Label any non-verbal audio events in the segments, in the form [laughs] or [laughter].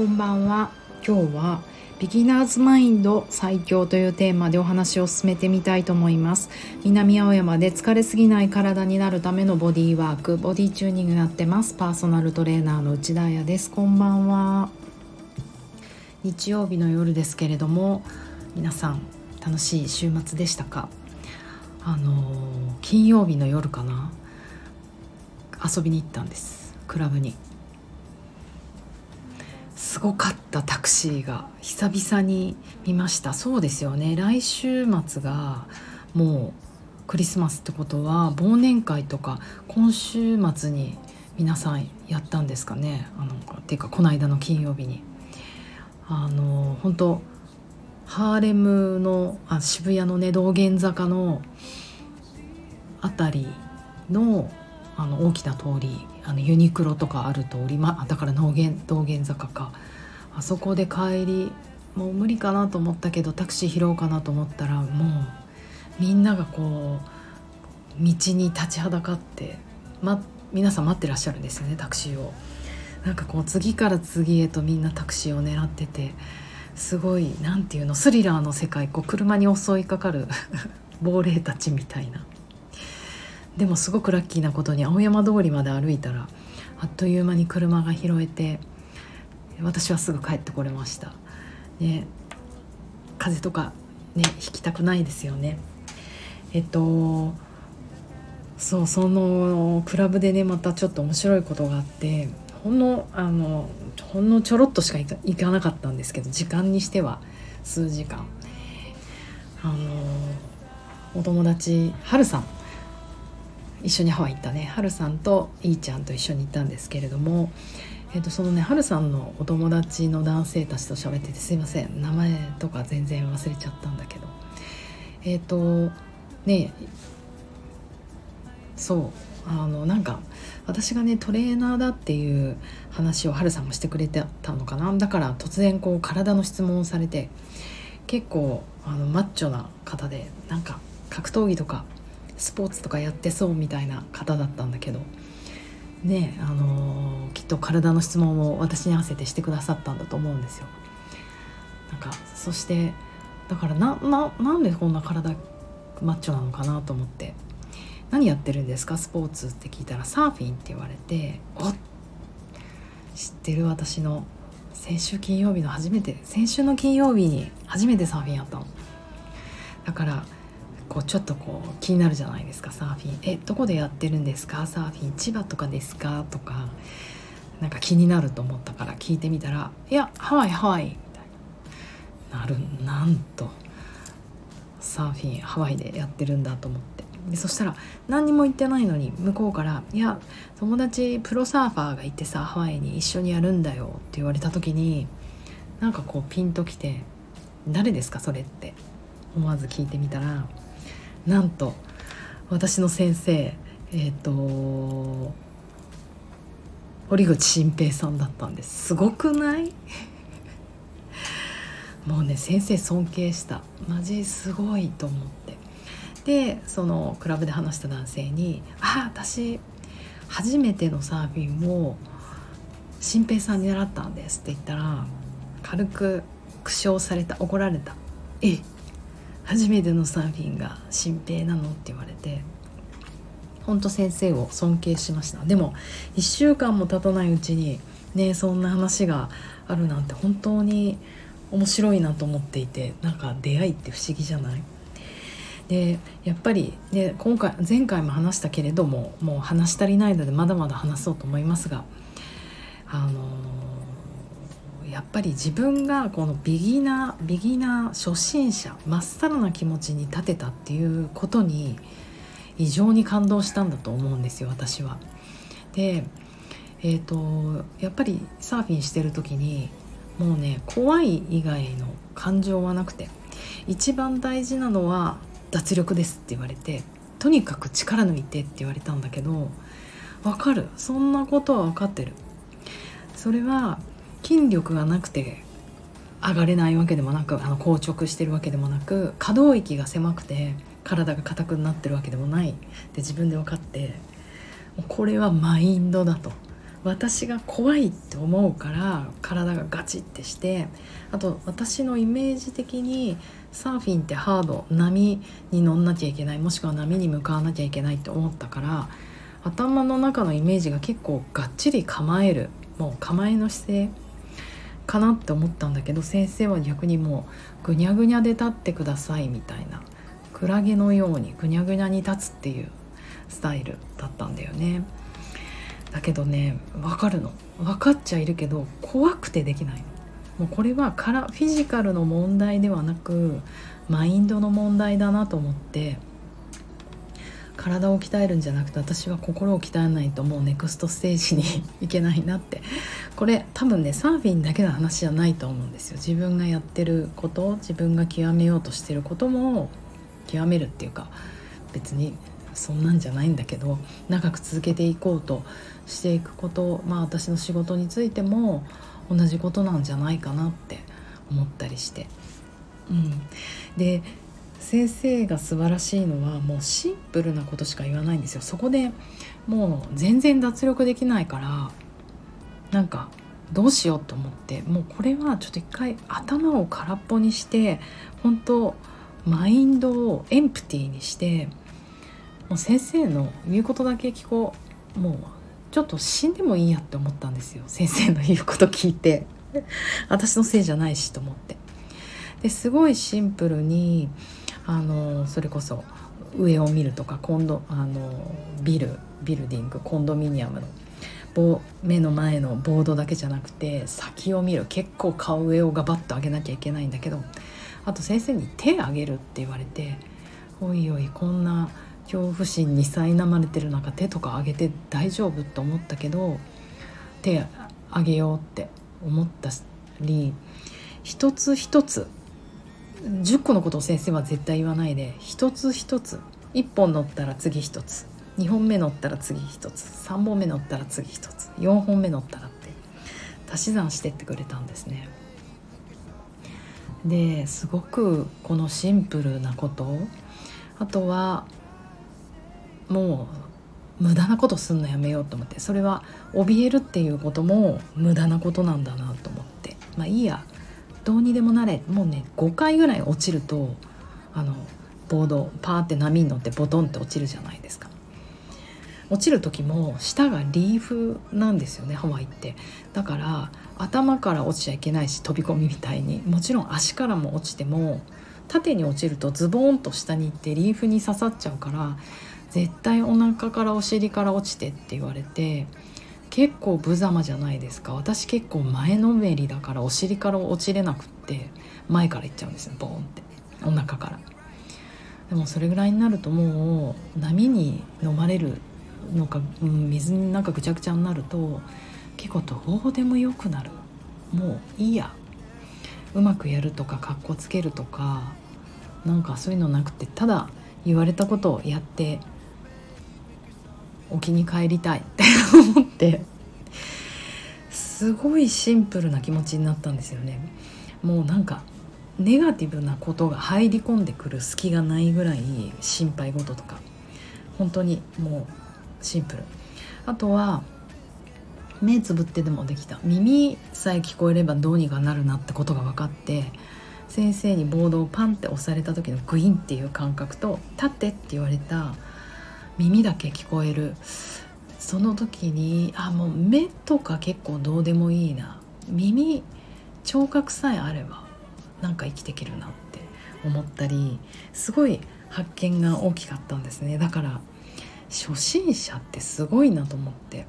こんばんは。今日は Beginner's Mind 最強というテーマでお話を進めてみたいと思います。南青山で疲れすぎない体になるためのボディーワーク。ボディチューニングやってます。パーソナルトレーナーの内田彩です。こんばんは。日曜日の夜ですけれども皆さん楽しい週末でしたか？あの金曜日の夜かな？遊びに行ったんです。クラブに。すごかったタクシーが久々に見ました。そうですよね。来週末がもうクリスマスってことは忘年会とか今週末に皆さんやったんですかね。あのっていうかこの間の金曜日に。あの本当ハーレムのあ渋谷のね道玄坂の辺りのあの大きな通りあのユニクロとかある通り、ま、だから道玄道玄坂かあそこで帰りもう無理かなと思ったけどタクシー拾おうかなと思ったらもうみんながこう道に立ちはだかって、ま、皆さん待ってらっしゃるんですよねタクシーを。なんかこう次から次へとみんなタクシーを狙っててすごい何て言うのスリラーの世界こう車に襲いかかる [laughs] 亡霊たちみたいなでもすごくラッキーなことに青山通りまで歩いたらあっという間に車が拾えて私はすぐ帰ってこれました。ね、風邪とかね引きたくないですよね。えっとそうそのクラブでねまたちょっと面白いことがあってほんのあのほんのちょろっとしか行かなかったんですけど時間にしては数時間あのお友達はるさん一緒にハワイ行ったね。はるさんといーちゃんと一緒に行ったんですけれども、えー、とそのねはるさんのお友達の男性たちと喋っててすいません。名前とか全然忘れちゃったんだけど。えっ、ー、とねそう。あのなんか私がねトレーナーだっていう話をはるさんもしてくれてたのかな。だから突然こう体の質問をされて結構あのマッチョな方でなんか格闘技とかスポーツとかやってそうみたいな方だったんだけど。ねあのー、きっと体の質問を私に合わせてしてくださったんだと思うんですよ。なんかそしてだからなななんでこんな体マッチョなのかなと思って「何やってるんですか？スポーツ」って聞いたら「サーフィン」って言われて「おっ。知ってる？私の。先週金曜日の初めて先週の金曜日に初めてサーフィンやったの。だからこうちょっとこう気になるじゃないですかサーフィン「えどこでやってるんですか？サーフィン。千葉とかですか?」とかなんか気になると思ったから聞いてみたら「いやハワイハワイ」みたいな。なるなんと。サーフィンハワイでやってるんだと思って。でそしたら何にも言ってないのに向こうから「いや友達プロサーファーがいてさハワイに一緒にやるんだよ」って言われた時になんかこうピンときて「誰ですか？それ?」って。思わず聞いてみたらなんと私の先生えっ、ー、と堀口新平さんだったんです。すごくない？[laughs] もうね先生尊敬した。マジすごいと思って。でそのクラブで話した男性に「ああ私初めてのサーフィンを新平さんに習ったんです」って言ったら軽く苦笑された怒られた「え初めてのサーフィンが新平なの?」って言われて本当先生を尊敬しましたでも1週間も経たないうちにねそんな話があるなんて本当に面白いなと思っていてなんか出会いって不思議じゃない？でやっぱり、ね、今回前回も話したけれどももう話し足りないのでまだまだ話そうと思いますがあのやっぱり自分がこのビギナービギナー初心者まっさらな気持ちに立てたっていうことに異常に感動したんだと思うんですよ私は。でえーと、やっぱりサーフィンしてる時にもうね怖い以外の感情はなくて一番大事なのは脱力ですって言われてとにかく力抜いてって言われたんだけど分かるそんなことは分かってるそれは筋力がなくて上がれないわけでもなくあの硬直してるわけでもなく可動域が狭くて体が硬くなってるわけでもない。って自分で分かってこれはマインドだと。私が怖いって思うから体がガチってしてあと私のイメージ的にサーフィンってハード波に乗んなきゃいけないもしくは波に向かわなきゃいけないって思ったから頭の中のイメージが結構がっちり構えるもう構えの姿勢かなって思ったんだけど先生は逆にもうぐにゃぐにゃで立ってくださいみたいなクラゲのようにぐにゃぐにゃに立つっていうスタイルだったんだよね。だけどね分かるの分かっちゃいるけど怖くてできないもうこれはからフィジカルの問題ではなくマインドの問題だなと思って体を鍛えるんじゃなくて私は心を鍛えないともうネクストステージにいけないなって。これ多分ねサーフィンだけの話じゃないと思うんですよ。自分がやってること自分が極めようとしてることも極めるっていうか別にそんなんじゃないんだけど長く続けていこうとしていくことまあ私の仕事についても同じことなんじゃないかなって思ったりして。うん、で先生が素晴らしいのはもうシンプルなことしか言わないんですよ。そこでもう全然脱力できないからなんかどうしようと思ってもうこれはちょっと一回頭を空っぽにして本当マインドをエンプティーにしてもう先生の言うことだけ聞こう。もうちょっと死んでもいいやって思ったんですよ。先生の言うこと聞いて。[laughs] 私のせいじゃないしと思って。ですごいシンプルにあのそれこそ上を見るとか今度あのビルビルディングコンドミニアムの目の前のボードだけじゃなくて先を見る結構顔上をガバッと上げなきゃいけないんだけどあと先生に手上げるって言われておいおいこんな恐怖心に苛まれてる中手とか上げて大丈夫と思ったけど手上げようって思ったり一つ一つ10個のことを先生は絶対言わないで一つ一つ。1本乗ったら次一つ。2本目乗ったら次一つ。3本目乗ったら次一つ。4本目乗ったらって。足し算してってくれたんですね。ですごくこのシンプルなこと。あとはもう無駄なことすんのやめようと思って。それは怯えるっていうことも無駄なことなんだなと思って。まあいいや。どうにでもなれもうね5回ぐらい落ちるとあのボードパーって波に乗ってボトンって落ちるじゃないですか。落ちる時も下がリーフなんですよねハワイって。だから頭から落ちちゃいけないし飛び込みみたいに。もちろん足からも落ちても縦に落ちるとズボンと下に行ってリーフに刺さっちゃうから絶対お腹からお尻から落ちてって言われて結構無様じゃないですか。私結構前のめりだからお尻から落ちれなくって前から行っちゃうんですよ。ボーンって。お腹から。でもそれぐらいになるともう波に飲まれるのか、うん、水になんかぐちゃぐちゃになると結構どうでもよくなる。もういいや。うまくやるとかかっこつけるとかなんかそういうのなくてただ言われたことをやって沖に帰りたいって思ってすごいシンプルな気持ちになったんですよね。もうなんかネガティブなことが入り込んでくる隙がないぐらい心配事とか本当にもうシンプル。あとは目つぶってでもできた。耳さえ聞こえればどうにかなるなってことが分かって先生にボードをパンって押された時のグインっていう感覚と「立って」って言われた耳だけ聞こえる。その時にあもう目とか結構どうでもいいな。耳聴覚さえあればなんか生きていけるなって思ったりすごい発見が大きかったんですね。だから初心者ってすごいなと思って。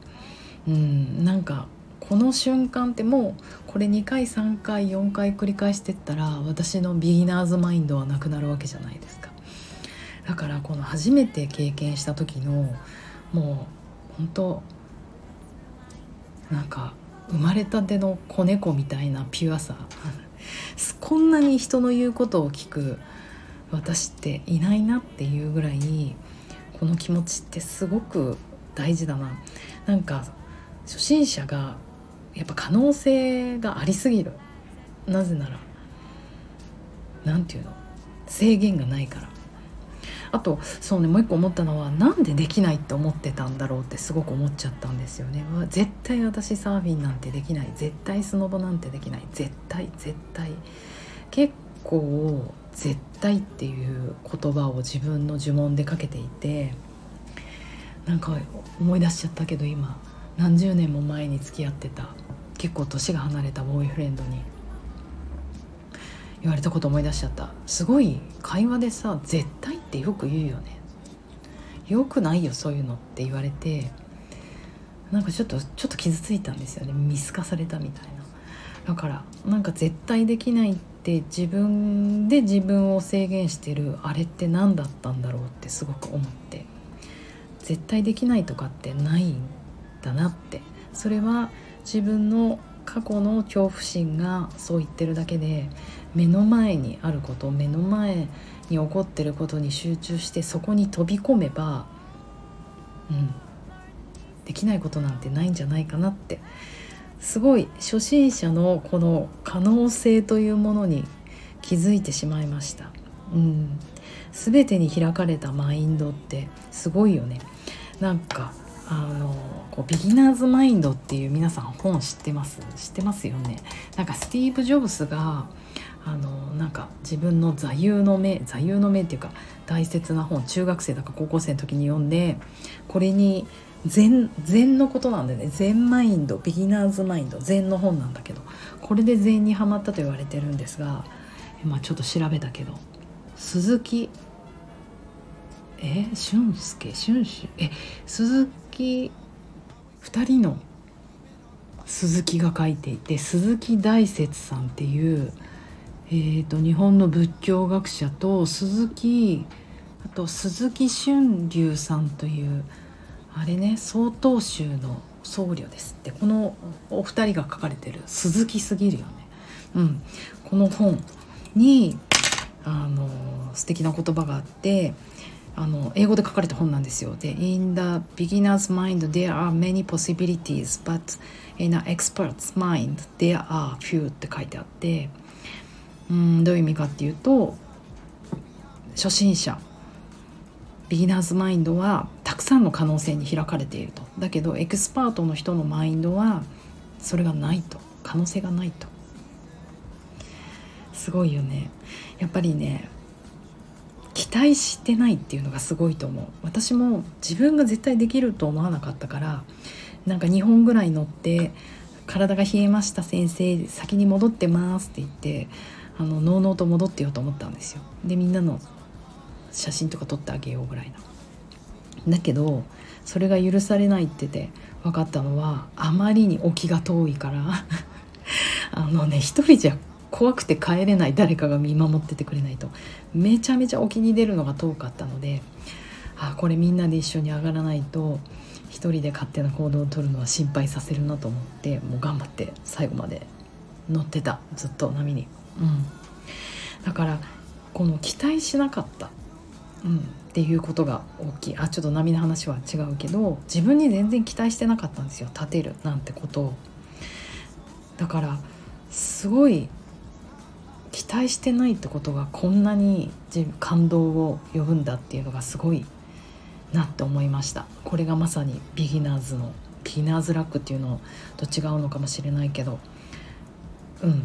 うんなんかこの瞬間ってもうこれ2回3回4回繰り返してったら私の Beginner's Mind はなくなるわけじゃないですか。だからこの初めて経験した時のもう本当なんか生まれたての子猫みたいなピュアさ。[laughs] こんなに人の言うことを聞く私っていないなっていうぐらいこの気持ちってすごく大事だな。なんか初心者がやっぱ可能性がありすぎる。なぜなら何て言うの？制限がないから。あとそうねもう一個思ったのはなんでできないって思ってたんだろうってすごく思っちゃったんですよね。絶対私サーフィンなんてできない。絶対スノボなんてできない。絶対絶対。結構絶対っていう言葉を自分の呪文でかけていてなんか思い出しちゃったけど今何十年も前に付き合ってた結構年が離れたボーイフレンドに言われたこと思い出しちゃった。すごい会話でさ「絶対」ってよく言うよね。よくないよそういうのって言われてなんかちょっとちょっと傷ついたんですよね。見透かされたみたいな。だからなんか絶対できないって自分で自分を制限してるあれって何だったんだろうってすごく思って。絶対できないとかってないんだなって。それは自分の過去の恐怖心がそう言ってるだけで目の前にあること目の前に起こってることに集中してそこに飛び込めばうんできないことなんてないんじゃないかなってすごい初心者のこの可能性というものに気づいてしまいました。うん、全てに開かれたマインドってすごいよね。なんかあのこう Beginner's Mind っていう皆さん本知ってます？知ってますよね？なんかスティーブ・ジョブスがあのなんか自分の座右の銘座右の銘っていうか大切な本中学生だか高校生の時に読んでこれに禅禅のことなんでね。禅 Mind, Beginner's Mind 禅の本なんだけどこれで禅にはまったと言われてるんですが、まあ、ちょっと調べたけど鈴木え俊介俊介え鈴木2人の鈴木が書いていて鈴木大拙さんっていうえーと、日本の仏教学者と鈴木あと鈴木春龍さんというあれね曹洞宗の僧侶ですって。このお二人が書かれてる鈴木すぎるよね、うん、この本にあの素敵な言葉があってあの英語で書かれた本なんですよ。で、In the beginner's mind there are many possibilities, but in an expert's mind there are few って書いてあって。うんどういう意味かっていうと初心者 Beginner's Mind はたくさんの可能性に開かれていると。だけどエクスパートの人のマインドはそれがないと。可能性がないと。すごいよね。やっぱりね期待してないっていうのがすごいと思う。私も自分が絶対できると思わなかったからなんか2本ぐらい乗って体が冷えました先生先に戻ってますって言ってあののうのうと戻ってようと思ったんですよ。でみんなの写真とか撮ってあげようぐらいな。だけどそれが許されないってて分かったのはあまりに沖が遠いから [laughs] あのね一人じゃ怖くて帰れない誰かが見守っててくれないと。めちゃめちゃ沖に出るのが遠かったのであこれみんなで一緒に上がらないと一人で勝手な行動をとるのは心配させるなと思ってもう頑張って最後まで乗ってた。ずっと波に。うん、だからこの期待しなかった、うん、っていうことが大きい。あちょっと波の話は違うけど自分に全然期待してなかったんですよ。立てる。なんてことを。だからすごい期待してないってことがこんなに感動を呼ぶんだっていうのがすごいなって思いました。これがまさにビギナーズのビギナーズラックっていうのと違うのかもしれないけど。うん。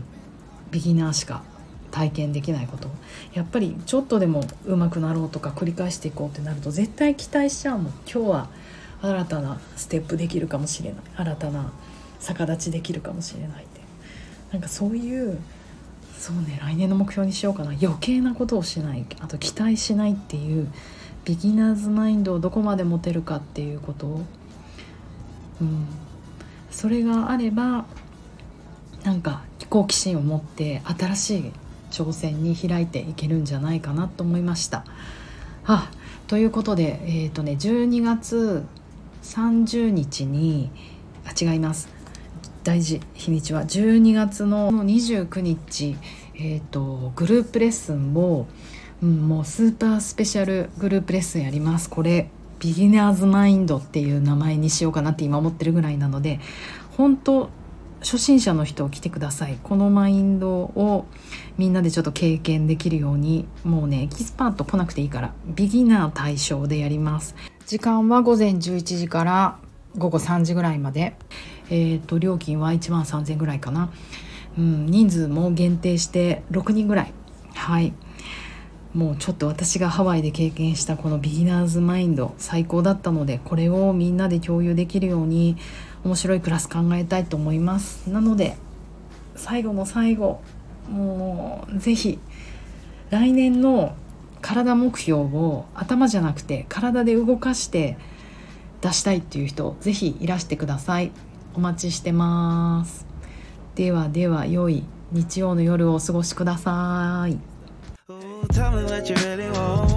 ビギナーしか体験できないこと。やっぱりちょっとでも上手くなろうとか繰り返していこうってなると絶対期待しちゃうもん。今日は新たなステップできるかもしれない。新たな逆立ちできるかもしれないって。なんかそういうそうね来年の目標にしようかな。余計なことをしない。あと期待しないっていう Beginner's Mind をどこまで持てるかっていうこと。を、うん、それがあればなんか好奇心を持って新しい挑戦に開いていけるんじゃないかなと思いました。あ、ということで、えーとね、12月30日にあ違います。大事日にちは。12月の29日、えーと、グループレッスンを、うん、もうスーパースペシャルグループレッスンやります。これBeginner's Mind っていう名前にしようかなって今思ってるぐらいなので本当初心者の人来てください。このマインドをみんなでちょっと経験できるようにもうねエキスパート来なくていいからビギナー対象でやります。時間は午前11時から午後3時ぐらいまで。えっ、と料金は1万3000ぐらいかな。うん、人数も限定して6人ぐらい。はい。もうちょっと私がハワイで経験したこの Beginner's Mind 最高だったのでこれをみんなで共有できるように面白いクラス考えたいと思います。なので最後の最後もう是非来年の大目標を頭じゃなくて体で動かして出したいっていう人是非いらしてください。お待ちしてます。ではでは良い日曜の夜をお過ごしください。Tell me what you really want.